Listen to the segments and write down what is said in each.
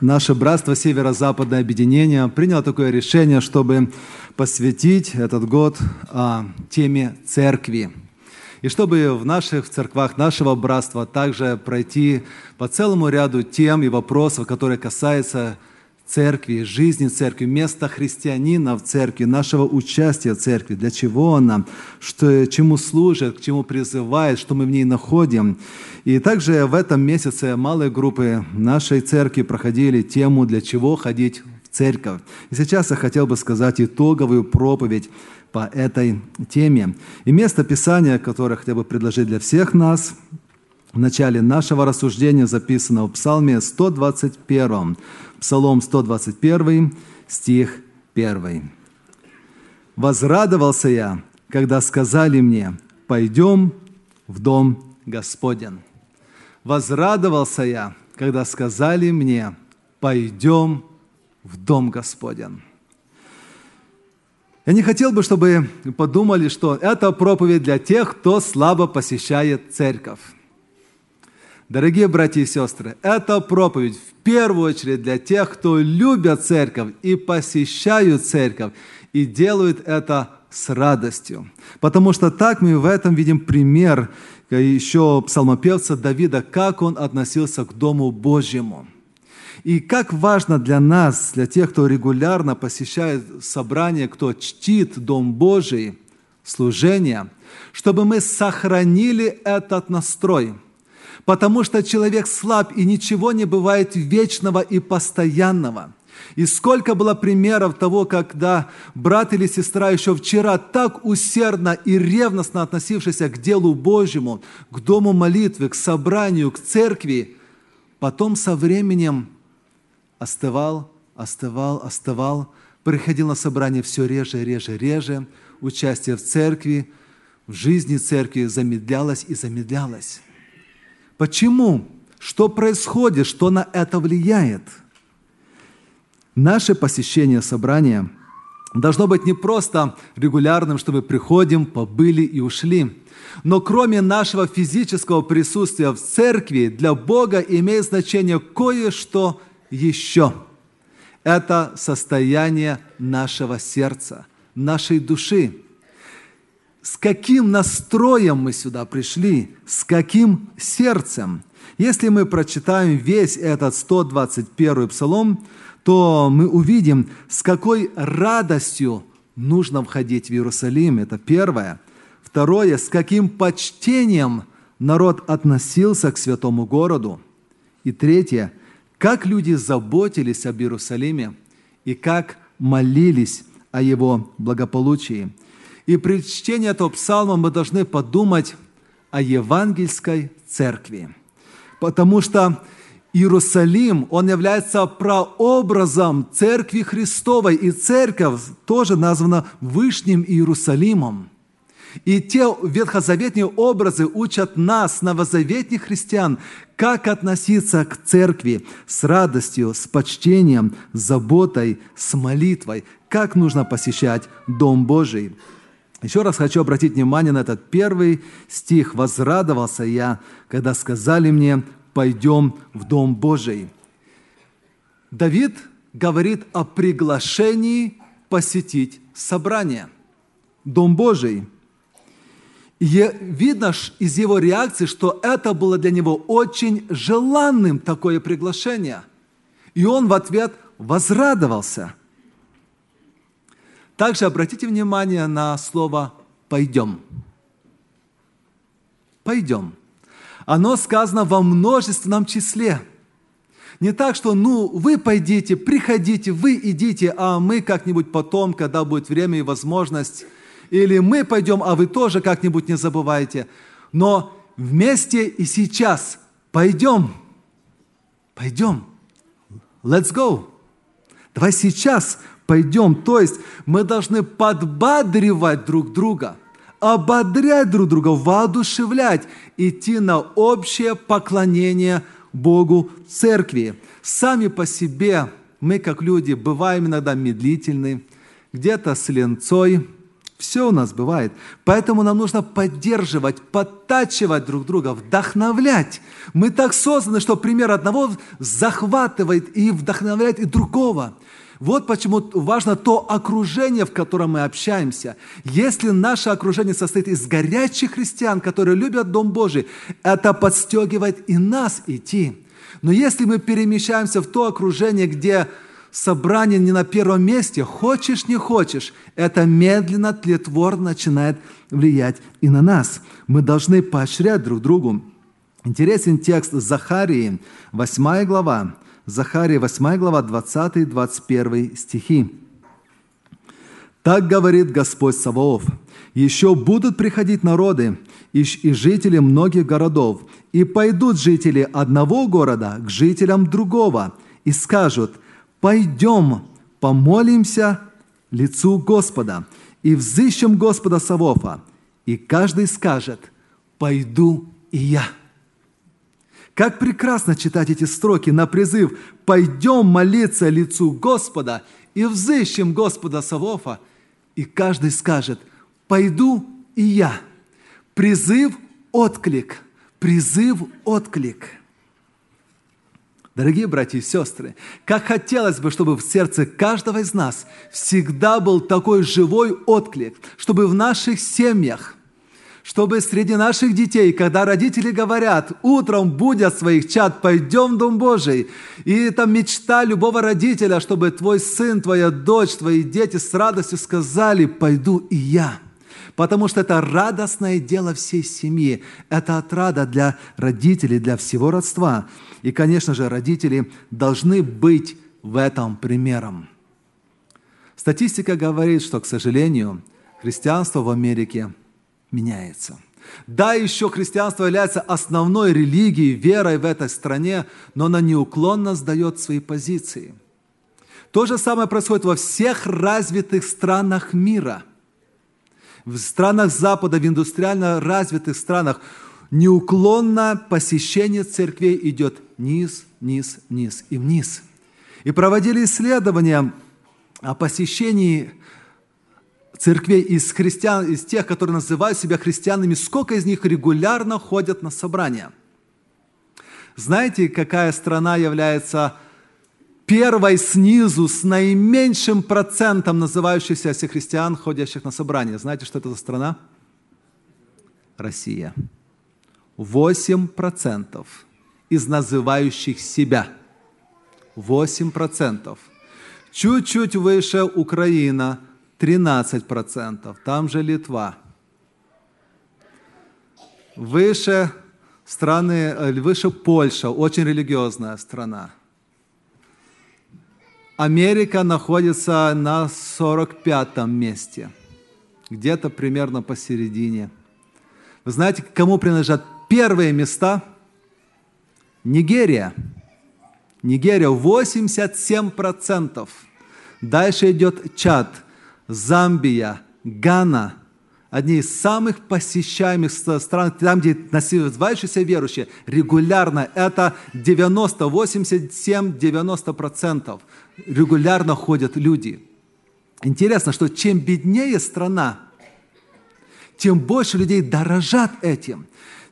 наше братство Северо-Западное объединение приняло такое решение, чтобы посвятить этот год а, теме церкви. И чтобы в наших церквах нашего братства также пройти по целому ряду тем и вопросов, которые касаются церкви, жизни церкви, места христианина в церкви, нашего участия в церкви, для чего она, что, чему служит, к чему призывает, что мы в ней находим. И также в этом месяце малые группы нашей церкви проходили тему «Для чего ходить в церковь?». И сейчас я хотел бы сказать итоговую проповедь по этой теме. И место Писания, которое хотел бы предложить для всех нас – в начале нашего рассуждения записано в Псалме 121, Псалом 121, стих 1. «Возрадовался я, когда сказали мне, пойдем в дом Господен. Возрадовался я, когда сказали мне, пойдем в дом Господен». Я не хотел бы, чтобы подумали, что это проповедь для тех, кто слабо посещает церковь. Дорогие братья и сестры, это проповедь в первую очередь для тех, кто любят церковь и посещают церковь, и делают это с радостью. Потому что так мы в этом видим пример еще псалмопевца Давида, как он относился к Дому Божьему. И как важно для нас, для тех, кто регулярно посещает собрание, кто чтит Дом Божий, служение, чтобы мы сохранили этот настрой – потому что человек слаб, и ничего не бывает вечного и постоянного. И сколько было примеров того, когда брат или сестра еще вчера так усердно и ревностно относившийся к делу Божьему, к дому молитвы, к собранию, к церкви, потом со временем остывал, остывал, остывал, приходил на собрание все реже, реже, реже, участие в церкви, в жизни церкви замедлялось и замедлялось. Почему? Что происходит? Что на это влияет? Наше посещение собрания должно быть не просто регулярным, чтобы приходим, побыли и ушли. Но кроме нашего физического присутствия в церкви, для Бога имеет значение кое-что еще. Это состояние нашего сердца, нашей души с каким настроем мы сюда пришли, с каким сердцем. Если мы прочитаем весь этот 121 псалом, то мы увидим, с какой радостью нужно входить в Иерусалим. Это первое. Второе, с каким почтением народ относился к святому городу. И третье, как люди заботились об Иерусалиме и как молились о его благополучии – и при чтении этого псалма мы должны подумать о евангельской церкви. Потому что Иерусалим, он является прообразом Церкви Христовой, и Церковь тоже названа Вышним Иерусалимом. И те ветхозаветные образы учат нас, новозаветных христиан, как относиться к церкви с радостью, с почтением, с заботой, с молитвой, как нужно посещать Дом Божий. Еще раз хочу обратить внимание на этот первый стих. «Возрадовался я, когда сказали мне, пойдем в Дом Божий». Давид говорит о приглашении посетить собрание, Дом Божий. И видно из его реакции, что это было для него очень желанным такое приглашение. И он в ответ возрадовался – также обратите внимание на слово «пойдем». «Пойдем». Оно сказано во множественном числе. Не так, что «ну, вы пойдите, приходите, вы идите, а мы как-нибудь потом, когда будет время и возможность». Или мы пойдем, а вы тоже как-нибудь не забывайте. Но вместе и сейчас пойдем. Пойдем. Let's go. Давай сейчас пойдем. То есть мы должны подбадривать друг друга, ободрять друг друга, воодушевлять, идти на общее поклонение Богу церкви. Сами по себе мы, как люди, бываем иногда медлительны, где-то с ленцой, Все у нас бывает. Поэтому нам нужно поддерживать, подтачивать друг друга, вдохновлять. Мы так созданы, что пример одного захватывает и вдохновляет и другого. Вот почему важно то окружение, в котором мы общаемся. Если наше окружение состоит из горячих христиан, которые любят Дом Божий, это подстегивает и нас идти. Но если мы перемещаемся в то окружение, где собрание не на первом месте, хочешь, не хочешь, это медленно, тлетворно начинает влиять и на нас. Мы должны поощрять друг другу. Интересен текст Захарии, 8 глава, Захария, 8 глава, 20-21 стихи. Так говорит Господь Саваоф, еще будут приходить народы и, жители многих городов, и пойдут жители одного города к жителям другого, и скажут – пойдем, помолимся лицу Господа и взыщем Господа Савофа. И каждый скажет, пойду и я. Как прекрасно читать эти строки на призыв «Пойдем молиться лицу Господа и взыщем Господа Савофа». И каждый скажет «Пойду и я». Призыв – отклик. Призыв – отклик. Дорогие братья и сестры, как хотелось бы, чтобы в сердце каждого из нас всегда был такой живой отклик, чтобы в наших семьях, чтобы среди наших детей, когда родители говорят, утром будят своих чад, пойдем в Дом Божий, и это мечта любого родителя, чтобы твой сын, твоя дочь, твои дети с радостью сказали, пойду и я – потому что это радостное дело всей семьи. Это отрада для родителей, для всего родства. И, конечно же, родители должны быть в этом примером. Статистика говорит, что, к сожалению, христианство в Америке меняется. Да, еще христианство является основной религией, верой в этой стране, но она неуклонно сдает свои позиции. То же самое происходит во всех развитых странах мира – в странах Запада, в индустриально развитых странах, неуклонно посещение церквей идет низ, низ, низ и вниз. И проводили исследования о посещении церквей из христиан, из тех, которые называют себя христианами, сколько из них регулярно ходят на собрания. Знаете, какая страна является первой снизу с наименьшим процентом называющихся христиан, ходящих на собрание. Знаете, что это за страна? Россия. 8% из называющих себя. 8%. Чуть-чуть выше Украина, 13%. Там же Литва. Выше страны, э, выше Польша, очень религиозная страна. Америка находится на 45-м месте, где-то примерно посередине. Вы знаете, кому принадлежат первые места? Нигерия. Нигерия 87%. Дальше идет Чад, Замбия, Гана – одни из самых посещаемых стран, там, где называющиеся верующие регулярно, это 90, 87, 90% регулярно ходят люди. Интересно, что чем беднее страна, тем больше людей дорожат этим.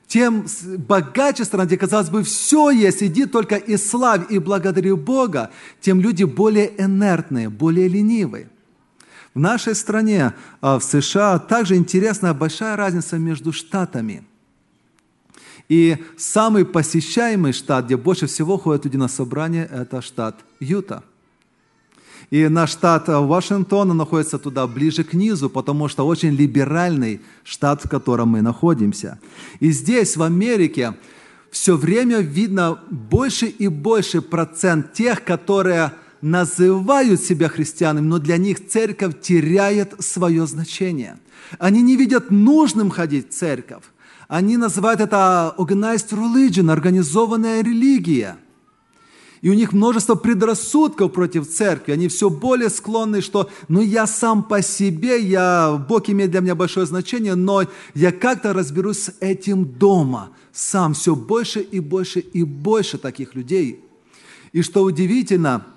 Тем богаче страна, где, казалось бы, все есть, иди только и славь, и благодари Бога, тем люди более инертные, более ленивые. В нашей стране, а, в США, также интересная большая разница между штатами. И самый посещаемый штат, где больше всего ходят люди на собрания, это штат Юта. И наш штат Вашингтона находится туда ближе к низу, потому что очень либеральный штат, в котором мы находимся. И здесь, в Америке, все время видно больше и больше процент тех, которые называют себя христианами, но для них церковь теряет свое значение. Они не видят нужным ходить в церковь. Они называют это organized religion, организованная религия. И у них множество предрассудков против церкви. Они все более склонны, что ну я сам по себе, я, Бог имеет для меня большое значение, но я как-то разберусь с этим дома. Сам все больше и больше и больше таких людей. И что удивительно –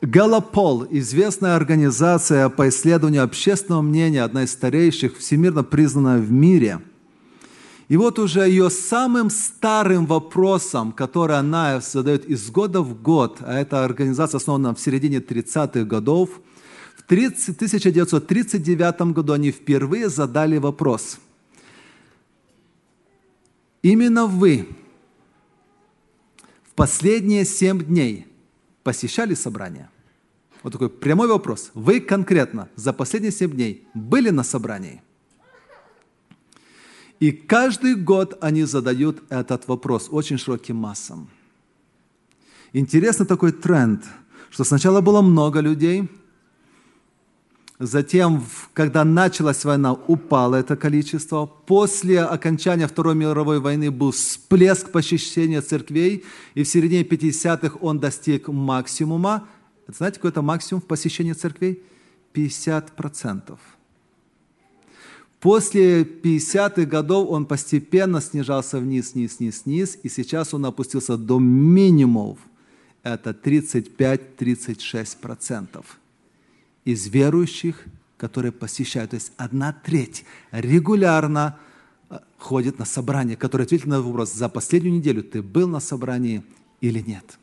Галапол, известная организация по исследованию общественного мнения, одна из старейших, всемирно признанная в мире. И вот уже ее самым старым вопросом, который она задает из года в год, а эта организация основана в середине 30-х годов, в 30, 1939 году они впервые задали вопрос. Именно вы в последние семь дней посещали собрание? Вот такой прямой вопрос. Вы конкретно за последние семь дней были на собрании? И каждый год они задают этот вопрос очень широким массам. Интересный такой тренд, что сначала было много людей, Затем, когда началась война, упало это количество. После окончания Второй мировой войны был всплеск посещения церквей, и в середине 50-х он достиг максимума. Знаете, какой это максимум в посещении церквей? 50%. После 50-х годов он постепенно снижался вниз, вниз, вниз, вниз, и сейчас он опустился до минимумов. Это 35-36% из верующих, которые посещают, то есть одна треть регулярно э, ходит на собрание, которые ответили на вопрос, за последнюю неделю ты был на собрании или нет.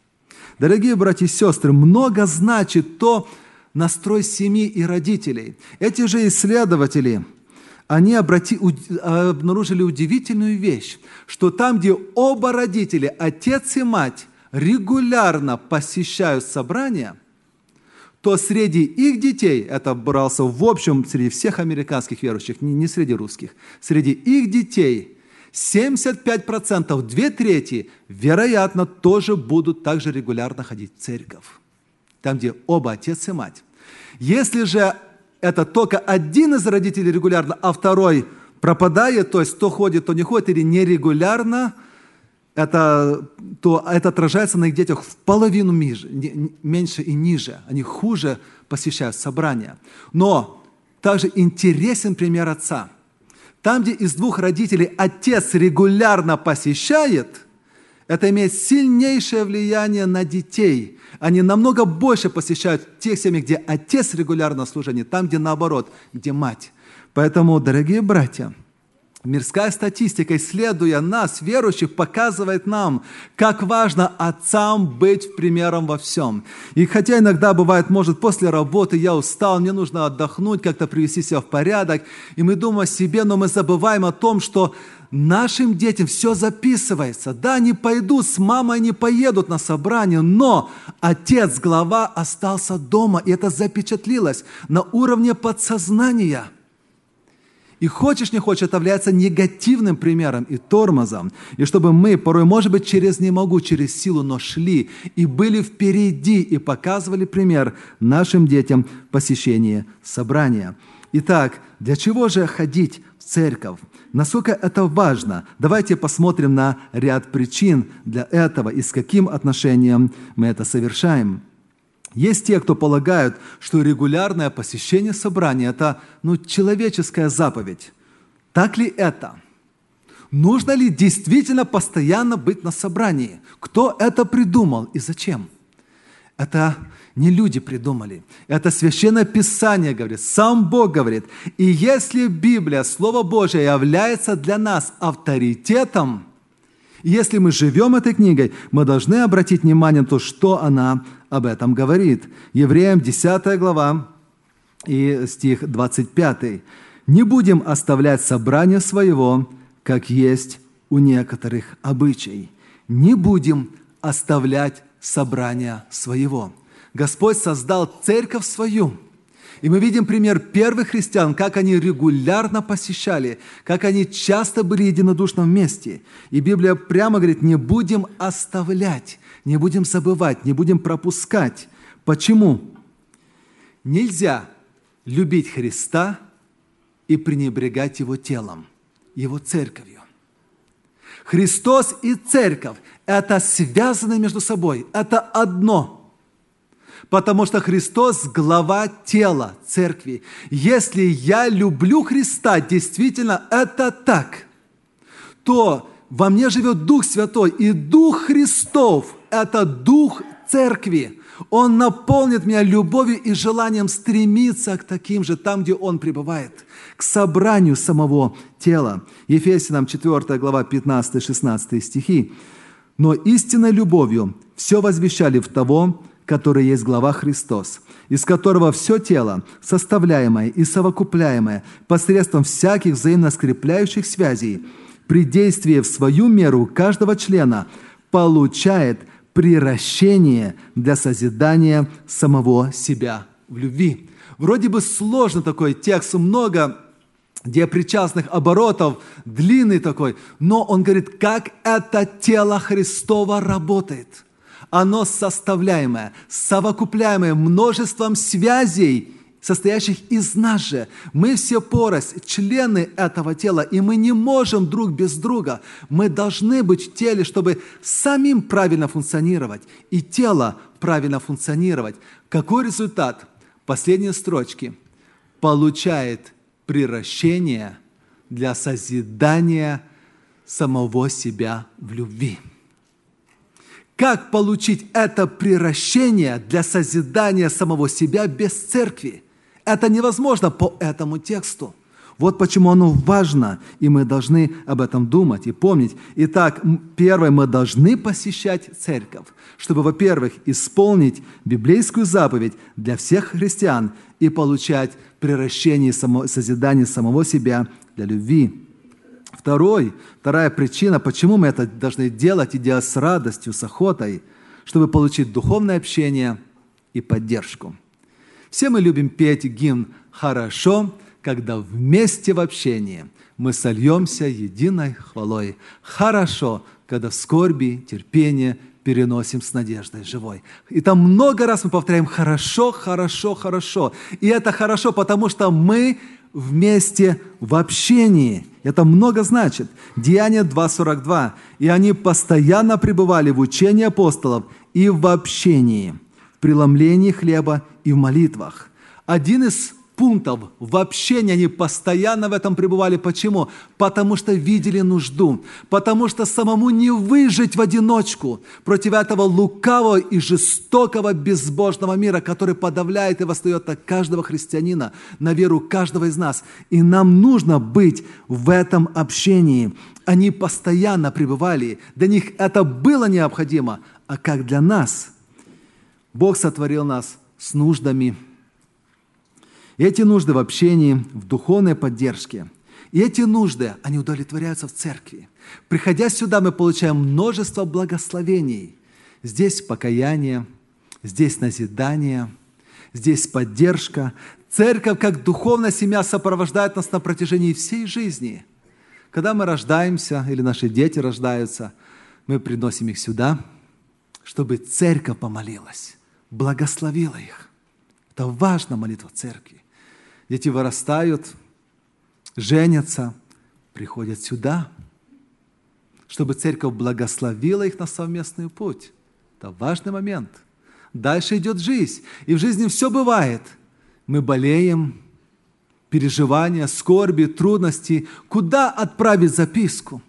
Дорогие братья и сестры, много значит то настрой семьи и родителей. Эти же исследователи, они обрати, обнаружили удивительную вещь, что там, где оба родителя, отец и мать, регулярно посещают собрания – то среди их детей, это брался в общем среди всех американских верующих, не среди русских, среди их детей 75%, две трети, вероятно, тоже будут также регулярно ходить в церковь. Там, где оба отец и мать. Если же это только один из родителей регулярно, а второй пропадает, то есть то ходит, то не ходит, или нерегулярно – это, то это отражается на их детях в половину ниже, меньше и ниже. Они хуже посещают собрания. Но также интересен пример отца. Там, где из двух родителей отец регулярно посещает, это имеет сильнейшее влияние на детей. Они намного больше посещают тех семьях, где отец регулярно служит, там, где наоборот, где мать. Поэтому, дорогие братья, Мирская статистика, исследуя нас, верующих, показывает нам, как важно отцам быть примером во всем. И хотя иногда бывает, может, после работы я устал, мне нужно отдохнуть, как-то привести себя в порядок, и мы думаем о себе, но мы забываем о том, что нашим детям все записывается. Да, они пойдут с мамой, не поедут на собрание, но отец, глава, остался дома, и это запечатлилось на уровне подсознания – и хочешь не хочешь, это является негативным примером и тормозом. И чтобы мы порой, может быть, через не могу, через силу, но шли и были впереди и показывали пример нашим детям посещения собрания. Итак, для чего же ходить в церковь? Насколько это важно? Давайте посмотрим на ряд причин для этого и с каким отношением мы это совершаем. Есть те, кто полагают, что регулярное посещение собрания – это ну, человеческая заповедь. Так ли это? Нужно ли действительно постоянно быть на собрании? Кто это придумал и зачем? Это не люди придумали. Это Священное Писание говорит, сам Бог говорит. И если Библия, Слово Божье является для нас авторитетом, если мы живем этой книгой, мы должны обратить внимание на то, что она об этом говорит. Евреям 10 глава и стих 25. «Не будем оставлять собрание своего, как есть у некоторых обычай. Не будем оставлять собрание своего». Господь создал церковь свою – и мы видим пример первых христиан, как они регулярно посещали, как они часто были единодушно вместе. И Библия прямо говорит, не будем оставлять не будем забывать, не будем пропускать. Почему? Нельзя любить Христа и пренебрегать Его телом, Его церковью. Христос и церковь – это связаны между собой, это одно – Потому что Христос – глава тела церкви. Если я люблю Христа, действительно это так, то во мне живет Дух Святой, и Дух Христов – это Дух Церкви. Он наполнит меня любовью и желанием стремиться к таким же, там, где Он пребывает, к собранию самого тела. Ефесянам 4 глава 15-16 стихи. «Но истинной любовью все возвещали в того, который есть глава Христос, из которого все тело, составляемое и совокупляемое посредством всяких взаимно скрепляющих связей, при действии в свою меру каждого члена получает – приращение для созидания самого себя в любви. Вроде бы сложно такой текст, много где причастных оборотов, длинный такой, но он говорит, как это тело Христова работает. Оно составляемое, совокупляемое множеством связей, состоящих из нас же. Мы все порость, члены этого тела, и мы не можем друг без друга. Мы должны быть в теле, чтобы самим правильно функционировать, и тело правильно функционировать. Какой результат? Последние строчки. Получает приращение для созидания самого себя в любви. Как получить это приращение для созидания самого себя без церкви? Это невозможно по этому тексту. Вот почему оно важно, и мы должны об этом думать и помнить. Итак, первое, мы должны посещать церковь, чтобы, во-первых, исполнить библейскую заповедь для всех христиан и получать превращение, само, созидание самого себя для любви. Второй, вторая причина, почему мы это должны делать и делать с радостью, с охотой, чтобы получить духовное общение и поддержку – все мы любим петь гимн «Хорошо, когда вместе в общении мы сольемся единой хвалой. Хорошо, когда в скорби, терпение переносим с надеждой живой. И там много раз мы повторяем «хорошо, хорошо, хорошо». И это хорошо, потому что мы вместе в общении. Это много значит. Деяние 2.42. «И они постоянно пребывали в учении апостолов и в общении» преломлении хлеба и в молитвах. Один из пунктов в общении, они постоянно в этом пребывали. Почему? Потому что видели нужду, потому что самому не выжить в одиночку против этого лукавого и жестокого безбожного мира, который подавляет и восстает от каждого христианина, на веру каждого из нас. И нам нужно быть в этом общении. Они постоянно пребывали, для них это было необходимо, а как для нас – Бог сотворил нас с нуждами. И эти нужды в общении, в духовной поддержке. И эти нужды, они удовлетворяются в церкви. Приходя сюда, мы получаем множество благословений. Здесь покаяние, здесь назидание, здесь поддержка. Церковь, как духовная семья, сопровождает нас на протяжении всей жизни. Когда мы рождаемся или наши дети рождаются, мы приносим их сюда, чтобы церковь помолилась благословила их. Это важная молитва церкви. Дети вырастают, женятся, приходят сюда, чтобы церковь благословила их на совместный путь. Это важный момент. Дальше идет жизнь. И в жизни все бывает. Мы болеем, переживания, скорби, трудности. Куда отправить записку?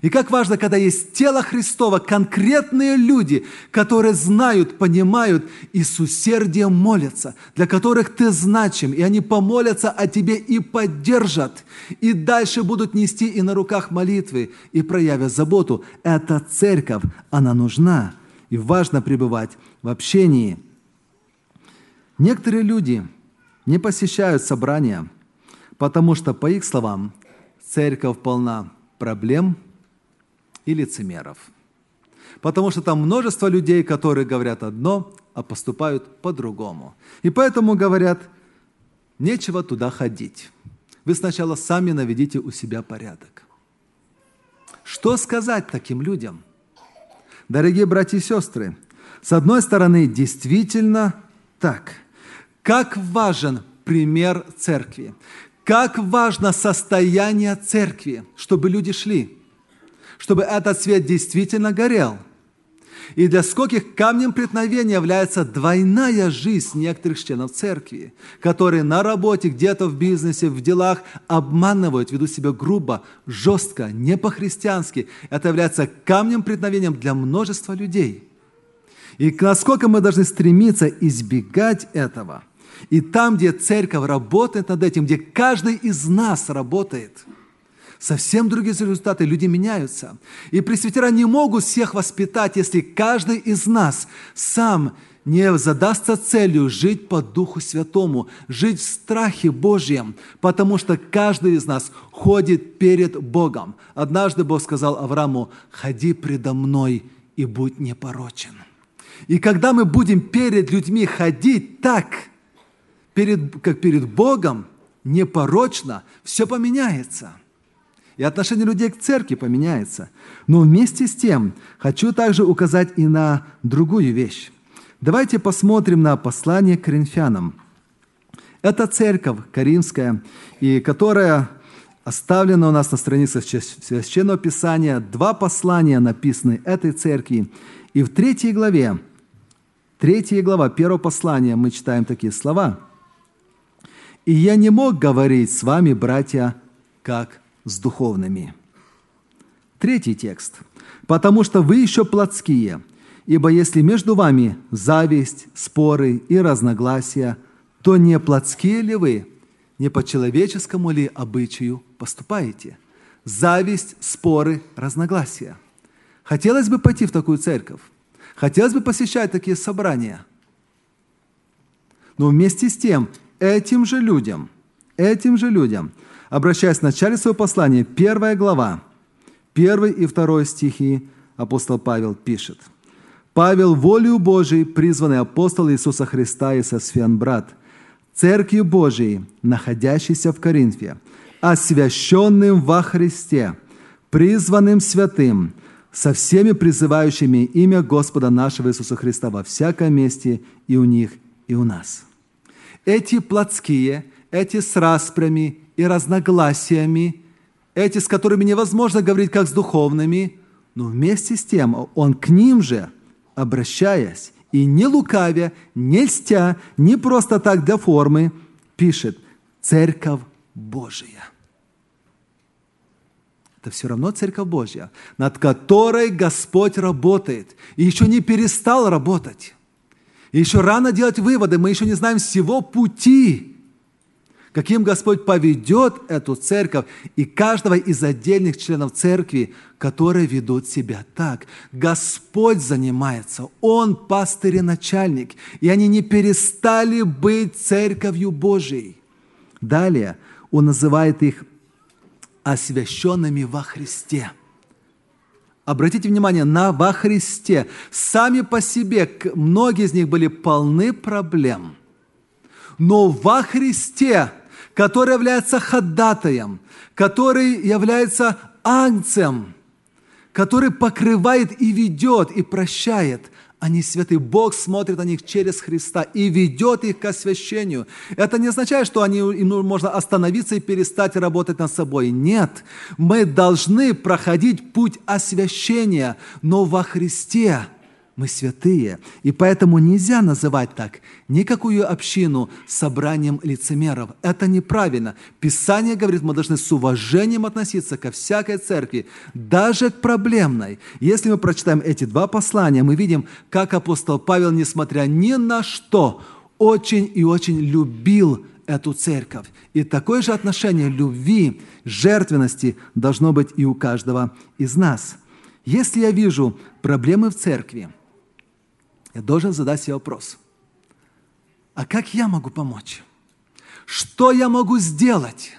И как важно, когда есть тело Христова, конкретные люди, которые знают, понимают и с усердием молятся, для которых ты значим, и они помолятся о тебе и поддержат, и дальше будут нести и на руках молитвы, и проявят заботу. Эта церковь, она нужна, и важно пребывать в общении. Некоторые люди не посещают собрания, потому что, по их словам, церковь полна проблем – и лицемеров. Потому что там множество людей, которые говорят одно, а поступают по-другому. И поэтому говорят, нечего туда ходить. Вы сначала сами наведите у себя порядок. Что сказать таким людям? Дорогие братья и сестры, с одной стороны, действительно так. Как важен пример церкви. Как важно состояние церкви, чтобы люди шли – чтобы этот свет действительно горел. И для скольких камнем преткновения является двойная жизнь некоторых членов церкви, которые на работе, где-то в бизнесе, в делах обманывают, ведут себя грубо, жестко, не по-христиански. Это является камнем преткновением для множества людей. И насколько мы должны стремиться избегать этого. И там, где церковь работает над этим, где каждый из нас работает – совсем другие результаты, люди меняются. И пресвитера не могут всех воспитать, если каждый из нас сам не задастся целью жить по Духу Святому, жить в страхе Божьем, потому что каждый из нас ходит перед Богом. Однажды Бог сказал Аврааму, ходи предо мной и будь непорочен. И когда мы будем перед людьми ходить так, перед, как перед Богом, непорочно, все поменяется – и отношение людей к церкви поменяется. Но вместе с тем хочу также указать и на другую вещь. Давайте посмотрим на послание к коринфянам. Это церковь коринфская, и которая оставлена у нас на странице Священного Писания. Два послания написаны этой церкви. И в третьей главе, третья глава первого послания мы читаем такие слова. «И я не мог говорить с вами, братья, как с духовными. Третий текст. «Потому что вы еще плотские, ибо если между вами зависть, споры и разногласия, то не плотские ли вы, не по человеческому ли обычаю поступаете? Зависть, споры, разногласия. Хотелось бы пойти в такую церковь, хотелось бы посещать такие собрания. Но вместе с тем, этим же людям, этим же людям – обращаясь в начале своего послания, первая глава, первый и второй стихи, апостол Павел пишет. «Павел, волею Божией, призванный апостол Иисуса Христа и Сосфен брат, Церкви Божией, находящейся в Коринфе, освященным во Христе, призванным святым, со всеми призывающими имя Господа нашего Иисуса Христа во всяком месте и у них, и у нас». Эти плотские, эти с распрями, и разногласиями, эти, с которыми невозможно говорить как с духовными, но вместе с тем он к ним же, обращаясь, и не лукавя, не льстя, не просто так для формы, пишет «Церковь Божия». Это все равно Церковь Божья, над которой Господь работает и еще не перестал работать. И еще рано делать выводы, мы еще не знаем всего пути, каким Господь поведет эту церковь и каждого из отдельных членов церкви, которые ведут себя так. Господь занимается, Он пастырь и начальник, и они не перестали быть церковью Божией. Далее Он называет их освященными во Христе. Обратите внимание на во Христе. Сами по себе многие из них были полны проблем. Но во Христе который является ходатаем, который является агнцем, который покрывает и ведет, и прощает. Они святые. Бог смотрит на них через Христа и ведет их к освящению. Это не означает, что они, им можно остановиться и перестать работать над собой. Нет. Мы должны проходить путь освящения, но во Христе – мы святые, и поэтому нельзя называть так никакую общину собранием лицемеров. Это неправильно. Писание говорит, мы должны с уважением относиться ко всякой церкви, даже к проблемной. Если мы прочитаем эти два послания, мы видим, как апостол Павел, несмотря ни на что, очень и очень любил эту церковь. И такое же отношение любви, жертвенности должно быть и у каждого из нас. Если я вижу проблемы в церкви, я должен задать себе вопрос. А как я могу помочь? Что я могу сделать?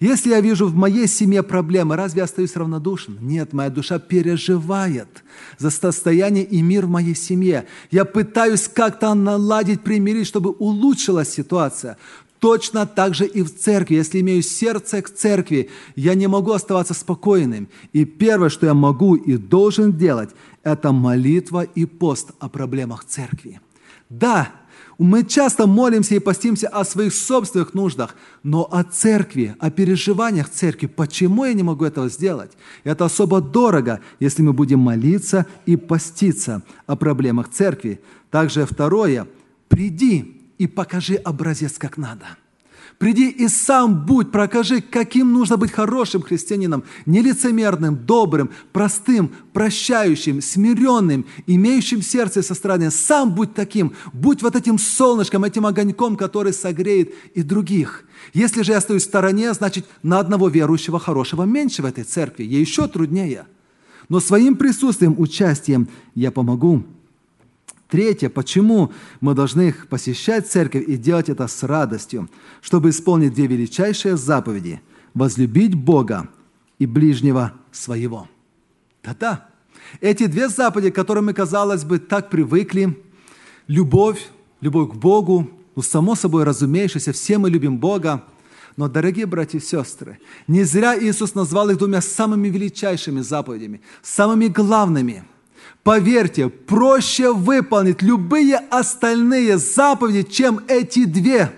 Если я вижу в моей семье проблемы, разве я остаюсь равнодушен? Нет, моя душа переживает за состояние и мир в моей семье. Я пытаюсь как-то наладить, примирить, чтобы улучшилась ситуация. Точно так же и в церкви. Если имею сердце к церкви, я не могу оставаться спокойным. И первое, что я могу и должен делать, это молитва и пост о проблемах церкви. Да, Мы часто молимся и постимся о своих собственных нуждах, но о церкви, о переживаниях церкви. Почему я не могу этого сделать? Это особо дорого, если мы будем молиться и поститься о проблемах церкви. Также второе. Приди и покажи образец, как надо – Приди и сам будь, прокажи, каким нужно быть хорошим христианином, нелицемерным, добрым, простым, прощающим, смиренным, имеющим сердце и сострадание. Сам будь таким, будь вот этим солнышком, этим огоньком, который согреет и других. Если же я стою в стороне, значит, на одного верующего хорошего меньше в этой церкви, ей еще труднее. Но своим присутствием, участием я помогу Третье, почему мы должны посещать церковь и делать это с радостью, чтобы исполнить две величайшие заповеди – возлюбить Бога и ближнего своего. Да-да, эти две заповеди, к которым мы, казалось бы, так привыкли, любовь, любовь к Богу, ну, само собой разумеющееся, все мы любим Бога, но, дорогие братья и сестры, не зря Иисус назвал их двумя самыми величайшими заповедями, самыми главными – Поверьте, проще выполнить любые остальные заповеди, чем эти две.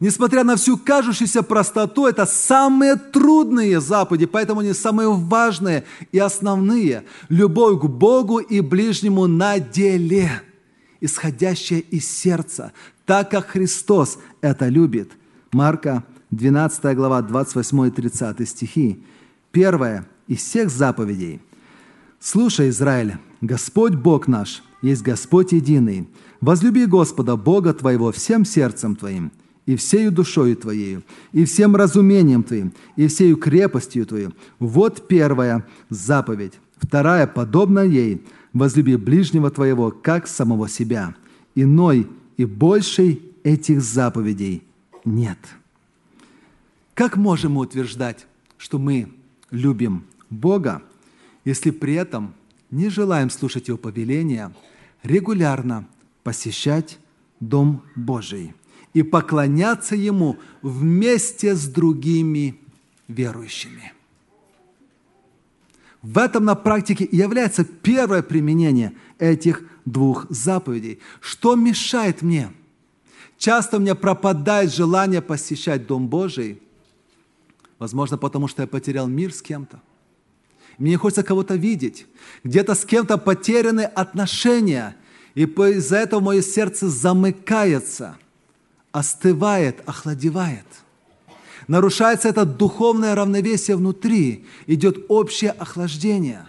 Несмотря на всю кажущуюся простоту, это самые трудные заповеди, поэтому они самые важные и основные. Любовь к Богу и ближнему на деле, исходящая из сердца, так как Христос это любит. Марка 12 глава 28 и 30 стихи. Первое – из всех заповедей. Слушай, Израиль, Господь Бог наш, есть Господь единый. Возлюби Господа Бога твоего всем сердцем твоим, и всею душою твоею, и всем разумением твоим, и всею крепостью твою. Вот первая заповедь. Вторая, подобно ей, возлюби ближнего твоего, как самого себя. Иной и большей этих заповедей нет. Как можем мы утверждать, что мы любим Бога, если при этом не желаем слушать Его повеления, регулярно посещать Дом Божий и поклоняться Ему вместе с другими верующими. В этом на практике является первое применение этих двух заповедей. Что мешает мне? Часто у меня пропадает желание посещать Дом Божий, возможно, потому что я потерял мир с кем-то – мне хочется кого-то видеть. Где-то с кем-то потеряны отношения. И из-за этого мое сердце замыкается, остывает, охладевает. Нарушается это духовное равновесие внутри. Идет общее охлаждение.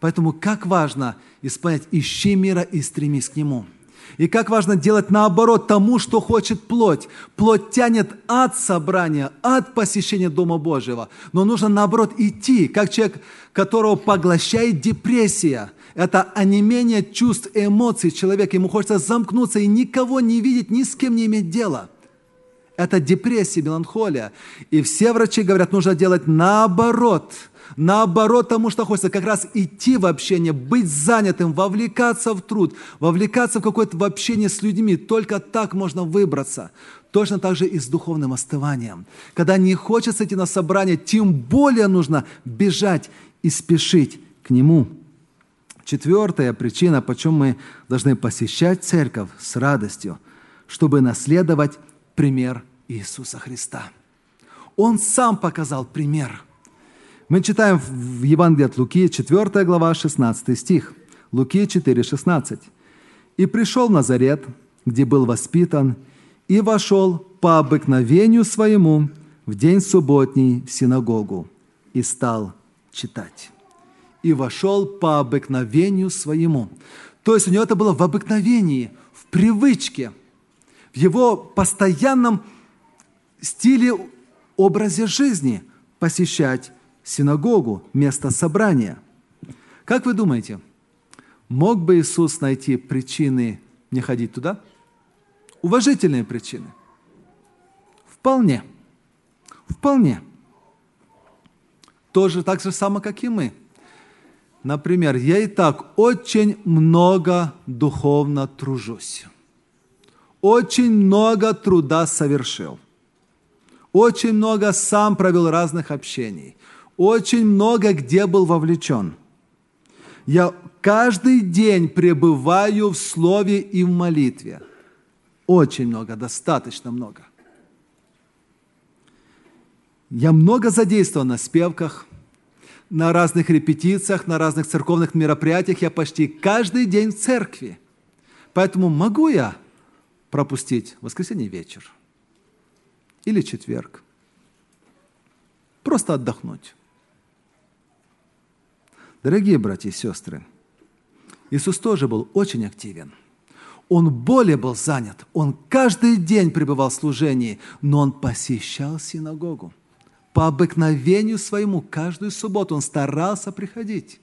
Поэтому как важно исполнять «Ищи мира и стремись к нему». И как важно делать наоборот тому, что хочет плоть. Плоть тянет от собрания, от посещения Дома Божьего. Но нужно наоборот идти, как человек, которого поглощает депрессия. Это онемение чувств и эмоций человека. Ему хочется замкнуться и никого не видеть, ни с кем не иметь дела. Это депрессия, меланхолия. И все врачи говорят, нужно делать наоборот – Наоборот тому, что хочется как раз идти в общение, быть занятым, вовлекаться в труд, вовлекаться в какое-то общение с людьми. Только так можно выбраться. Точно так же и с духовным остыванием. Когда не хочется идти на собрание, тем более нужно бежать и спешить к нему. Четвертая причина, почему мы должны посещать церковь с радостью, чтобы наследовать пример Иисуса Христа. Он сам показал пример – мы читаем в Евангелии от Луки, 4 глава, 16 стих. Луки 4, 16. «И пришел в Назарет, где был воспитан, и вошел по обыкновению своему в день субботний в синагогу и стал читать». И вошел по обыкновению своему. То есть у него это было в обыкновении, в привычке, в его постоянном стиле, образе жизни посещать синагогу, место собрания. Как вы думаете, мог бы Иисус найти причины не ходить туда? Уважительные причины. Вполне. Вполне. Тоже так же само, как и мы. Например, я и так очень много духовно тружусь. Очень много труда совершил. Очень много сам провел разных общений очень много где был вовлечен. Я каждый день пребываю в слове и в молитве. Очень много, достаточно много. Я много задействован на спевках, на разных репетициях, на разных церковных мероприятиях. Я почти каждый день в церкви. Поэтому могу я пропустить воскресенье вечер или четверг. Просто отдохнуть. Дорогие братья и сестры, Иисус тоже был очень активен. Он более был занят. Он каждый день пребывал в служении, но он посещал синагогу по обыкновению своему каждую субботу он старался приходить.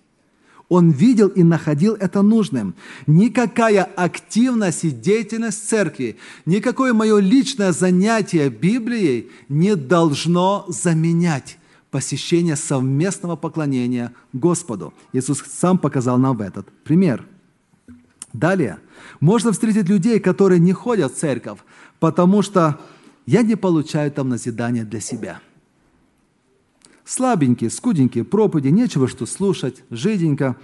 Он видел и находил это нужным. Никакая активность и деятельность церкви, никакое мое личное занятие Библией не должно заменять посещение совместного поклонения Господу. Иисус сам показал нам в этот пример. Далее, можно встретить людей, которые не ходят в церковь, потому что я не получаю там назидания для себя – Слабенькие, скуденькие проповеди, нечего что слушать, жиденько.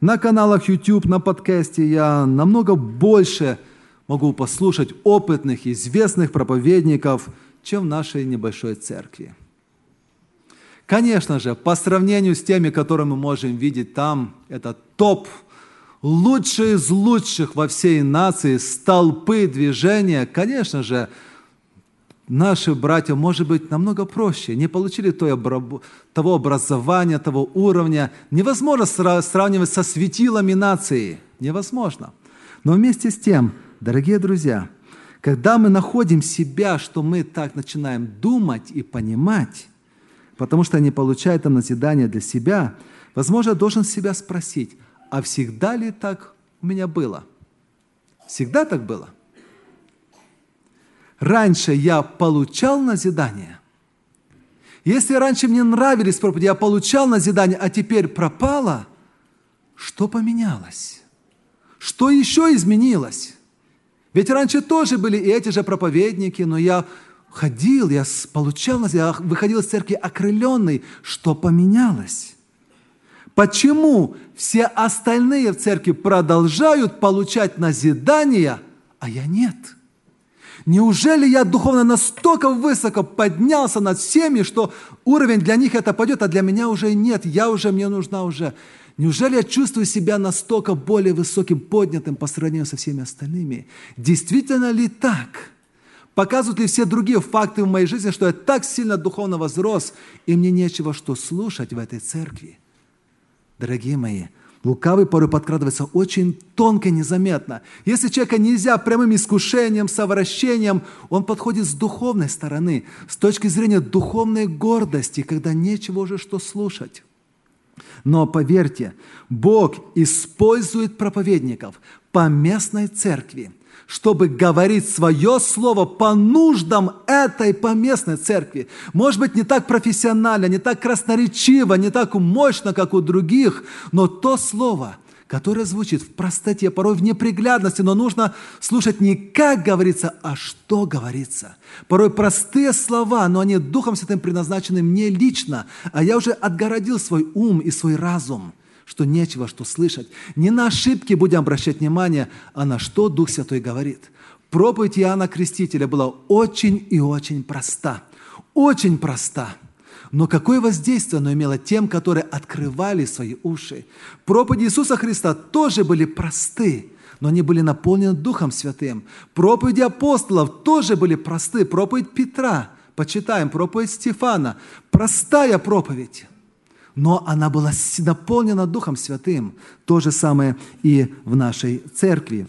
На каналах YouTube, на подкасте я намного больше могу послушать опытных, известных проповедников, чем в нашей небольшой церкви. Конечно же, по сравнению с теми, которые мы можем видеть там, это топ, лучшие из лучших во всей нации, столпы движения, конечно же, наши братья, может быть, намного проще, не получили того образования, того уровня. Невозможно сравнивать со светилами нации. Невозможно. Но вместе с тем, дорогие друзья, когда мы находим себя, что мы так начинаем думать и понимать, потому что не получают там назидания для себя, возможно, должен себя спросить, а всегда ли так у меня было? Всегда так было? – раньше я получал назидание, если раньше мне нравились проповеди, я получал назидание, а теперь пропало, что поменялось? Что еще изменилось? Ведь раньше тоже были и эти же проповедники, но я ходил, я получал я выходил из церкви окрыленный. Что поменялось? Почему все остальные в церкви продолжают получать назидания, а я нет? – Неужели я духовно настолько высоко поднялся над всеми, что уровень для них это пойдет, а для меня уже нет, я уже, мне нужна уже. Неужели я чувствую себя настолько более высоким, поднятым по сравнению со всеми остальными? Действительно ли так? Показывают ли все другие факты в моей жизни, что я так сильно духовно возрос, и мне нечего что слушать в этой церкви? Дорогие мои, Лукавый порой подкрадывается очень тонко, незаметно. Если человека нельзя прямым искушением, совращением, он подходит с духовной стороны, с точки зрения духовной гордости, когда нечего уже что слушать. Но поверьте, Бог использует проповедников по местной церкви – чтобы говорить свое слово по нуждам этой поместной церкви. Может быть, не так профессионально, не так красноречиво, не так мощно, как у других, но то слово, которое звучит в простоте, порой в неприглядности, но нужно слушать не как говорится, а что говорится. Порой простые слова, но они Духом Святым предназначены мне лично, а я уже отгородил свой ум и свой разум – что нечего что слышать. Не на ошибки будем обращать внимание, а на что Дух Святой говорит. Проповедь Иоанна Крестителя была очень и очень проста. Очень проста. Но какое воздействие оно имело тем, которые открывали свои уши. Проповеди Иисуса Христа тоже были просты, но они были наполнены Духом Святым. Проповеди апостолов тоже были просты. Проповедь Петра, почитаем, проповедь Стефана. Простая проповедь но она была наполнена Духом Святым. То же самое и в нашей церкви.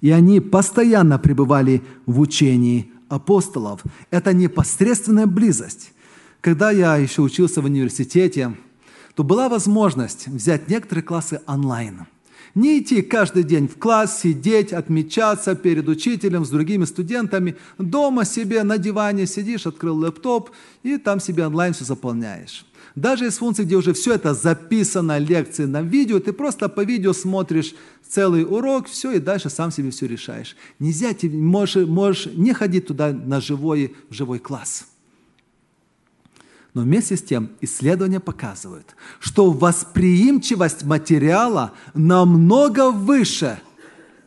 И они постоянно пребывали в учении апостолов. Это непосредственная близость. Когда я еще учился в университете, то была возможность взять некоторые классы онлайн – не идти каждый день в класс, сидеть, отмечаться перед учителем с другими студентами. Дома себе на диване сидишь, открыл лэптоп и там себе онлайн все заполняешь. Даже из функций, где уже все это записано, лекции на видео, ты просто по видео смотришь целый урок, все, и дальше сам себе все решаешь. Нельзя, ты можешь, можешь не ходить туда на живой, в живой класс. Но вместе с тем исследования показывают, что восприимчивость материала намного выше,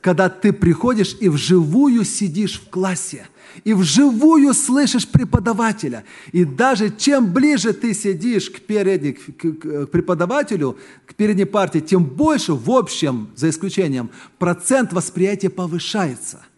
когда ты приходишь и вживую сидишь в классе, и вживую слышишь преподавателя. И даже чем ближе ты сидишь к, передней, к, к преподавателю, к передней партии, тем больше в общем, за исключением, процент восприятия повышается –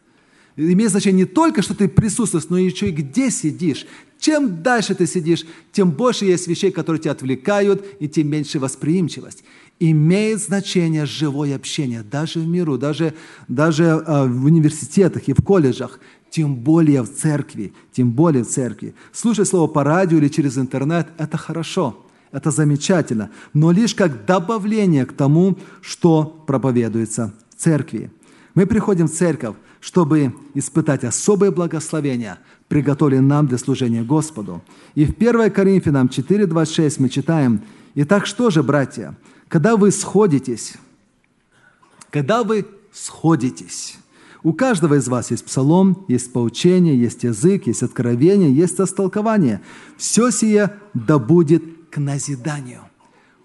имеет значение не только, что ты присутствуешь, но еще и где сидишь. Чем дальше ты сидишь, тем больше есть вещей, которые тебя отвлекают, и тем меньше восприимчивость. Имеет значение живое общение, даже в миру, даже, даже э, в университетах и в колледжах, тем более в церкви, тем более в церкви. Слушать слово по радио или через интернет – это хорошо, это замечательно, но лишь как добавление к тому, что проповедуется в церкви. Мы приходим в церковь, чтобы испытать особое благословение, приготовленное нам для служения Господу. И в 1 Коринфянам 4.26 мы читаем, «Итак, что же, братья, когда вы сходитесь, когда вы сходитесь, у каждого из вас есть псалом, есть поучение, есть язык, есть откровение, есть растолкование. Все сие да будет к назиданию.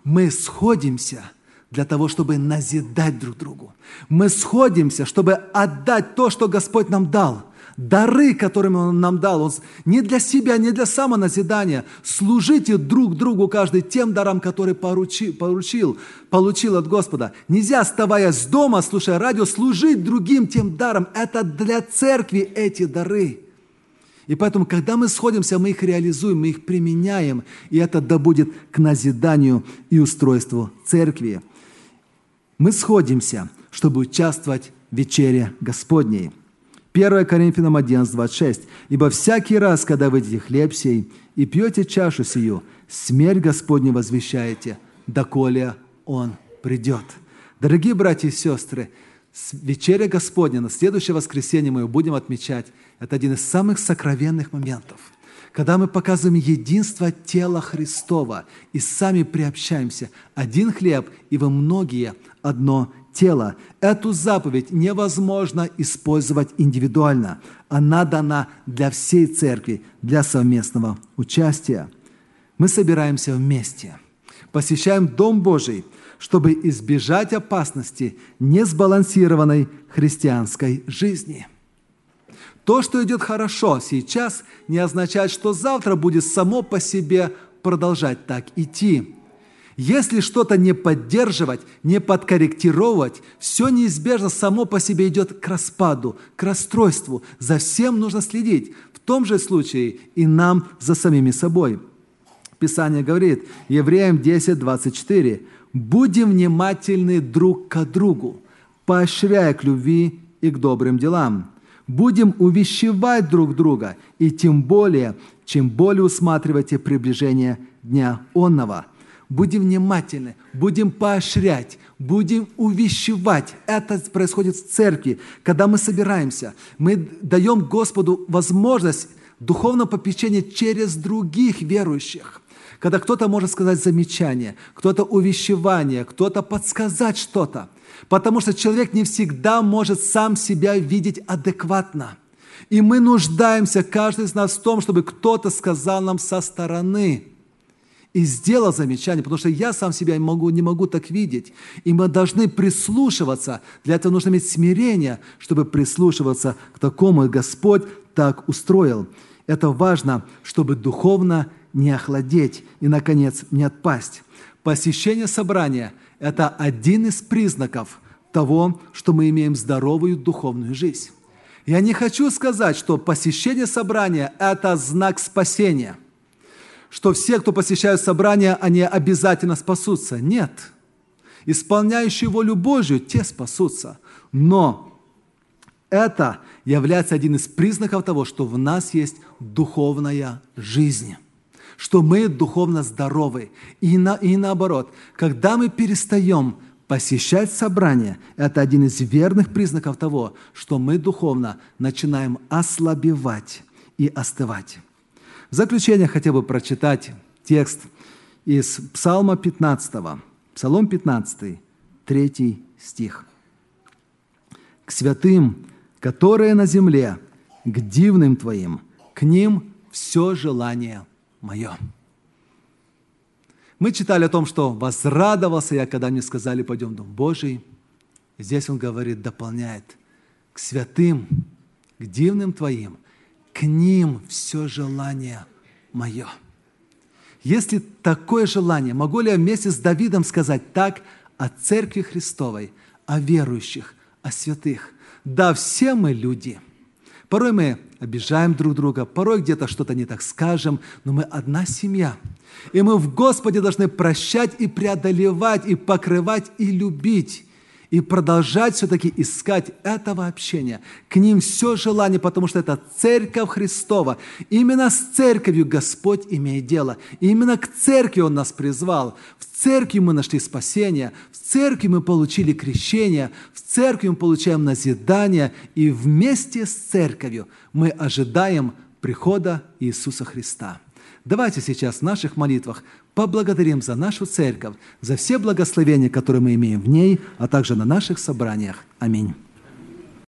Мы сходимся – для того, чтобы назидать друг другу. Мы сходимся, чтобы отдать то, что Господь нам дал. Дары, которыми Он нам дал, Он не для себя, не для самоназидания. Служите друг другу каждый тем даром, который поручил, поручил, получил от Господа. Нельзя, оставаясь дома, слушая радио, служить другим тем даром. Это для церкви эти дары. И поэтому, когда мы сходимся, мы их реализуем, мы их применяем, и это да будет к назиданию и устройству церкви мы сходимся, чтобы участвовать в вечере Господней. 1 Коринфянам 11, 26. «Ибо всякий раз, когда вы едите хлеб сей и пьете чашу сию, смерть Господню возвещаете, доколе Он придет». Дорогие братья и сестры, вечеря Господня на следующее воскресенье мы будем отмечать. Это один из самых сокровенных моментов – когда мы показываем единство тела Христова и сами приобщаемся. Один хлеб, и вы многие одно тело. Эту заповедь невозможно использовать индивидуально. Она дана для всей церкви, для совместного участия. Мы собираемся вместе, посещаем Дом Божий, чтобы избежать опасности несбалансированной христианской жизни – то, что идет хорошо сейчас, не означает, что завтра будет само по себе продолжать так идти. Если что-то не поддерживать, не подкорректировать, все неизбежно само по себе идет к распаду, к расстройству. За всем нужно следить. В том же случае и нам за самими собой. Писание говорит, Евреям 10, 24, «Будем внимательны друг к другу, поощряя к любви и к добрым делам» будем увещевать друг друга, и тем более, чем более усматривайте приближение Дня Онного. Будем внимательны, будем поощрять, будем увещевать. Это происходит в церкви, когда мы собираемся. Мы даем Господу возможность духовного попечения через других верующих. Когда кто-то может сказать замечание, кто-то увещевание, кто-то подсказать что-то – Потому что человек не всегда может сам себя видеть адекватно. И мы нуждаемся, каждый из нас, в том, чтобы кто-то сказал нам со стороны и сделал замечание, потому что я сам себя могу, не могу так видеть. И мы должны прислушиваться. Для этого нужно иметь смирение, чтобы прислушиваться к такому. Господь так устроил. Это важно, чтобы духовно не охладеть и, наконец, не отпасть. Посещение собрания – это один из признаков того, что мы имеем здоровую духовную жизнь. Я не хочу сказать, что посещение собрания – это знак спасения, что все, кто посещают собрание, они обязательно спасутся. Нет. Исполняющие волю Божью, те спасутся. Но это является один из признаков того, что в нас есть духовная жизнь что мы духовно здоровы. И, на, и наоборот, когда мы перестаем посещать собрания, это один из верных признаков того, что мы духовно начинаем ослабевать и остывать. В заключение хотел бы прочитать текст из Псалма 15, Псалом 15, 3 стих. «К святым, которые на земле, к дивным Твоим, к ним все желание мое. Мы читали о том, что возрадовался я, когда мне сказали, пойдем в Дом Божий. Здесь он говорит, дополняет, к святым, к дивным Твоим, к ним все желание мое. Если такое желание, могу ли я вместе с Давидом сказать так о Церкви Христовой, о верующих, о святых? Да, все мы люди. Порой мы обижаем друг друга, порой где-то что-то не так скажем, но мы одна семья. И мы в Господе должны прощать и преодолевать, и покрывать, и любить и продолжать все-таки искать этого общения. К ним все желание, потому что это Церковь Христова. Именно с Церковью Господь имеет дело. И именно к Церкви Он нас призвал. В Церкви мы нашли спасение, в Церкви мы получили крещение, в Церкви мы получаем назидание, и вместе с Церковью мы ожидаем прихода Иисуса Христа. Давайте сейчас в наших молитвах поблагодарим за нашу церковь, за все благословения, которые мы имеем в ней, а также на наших собраниях. Аминь.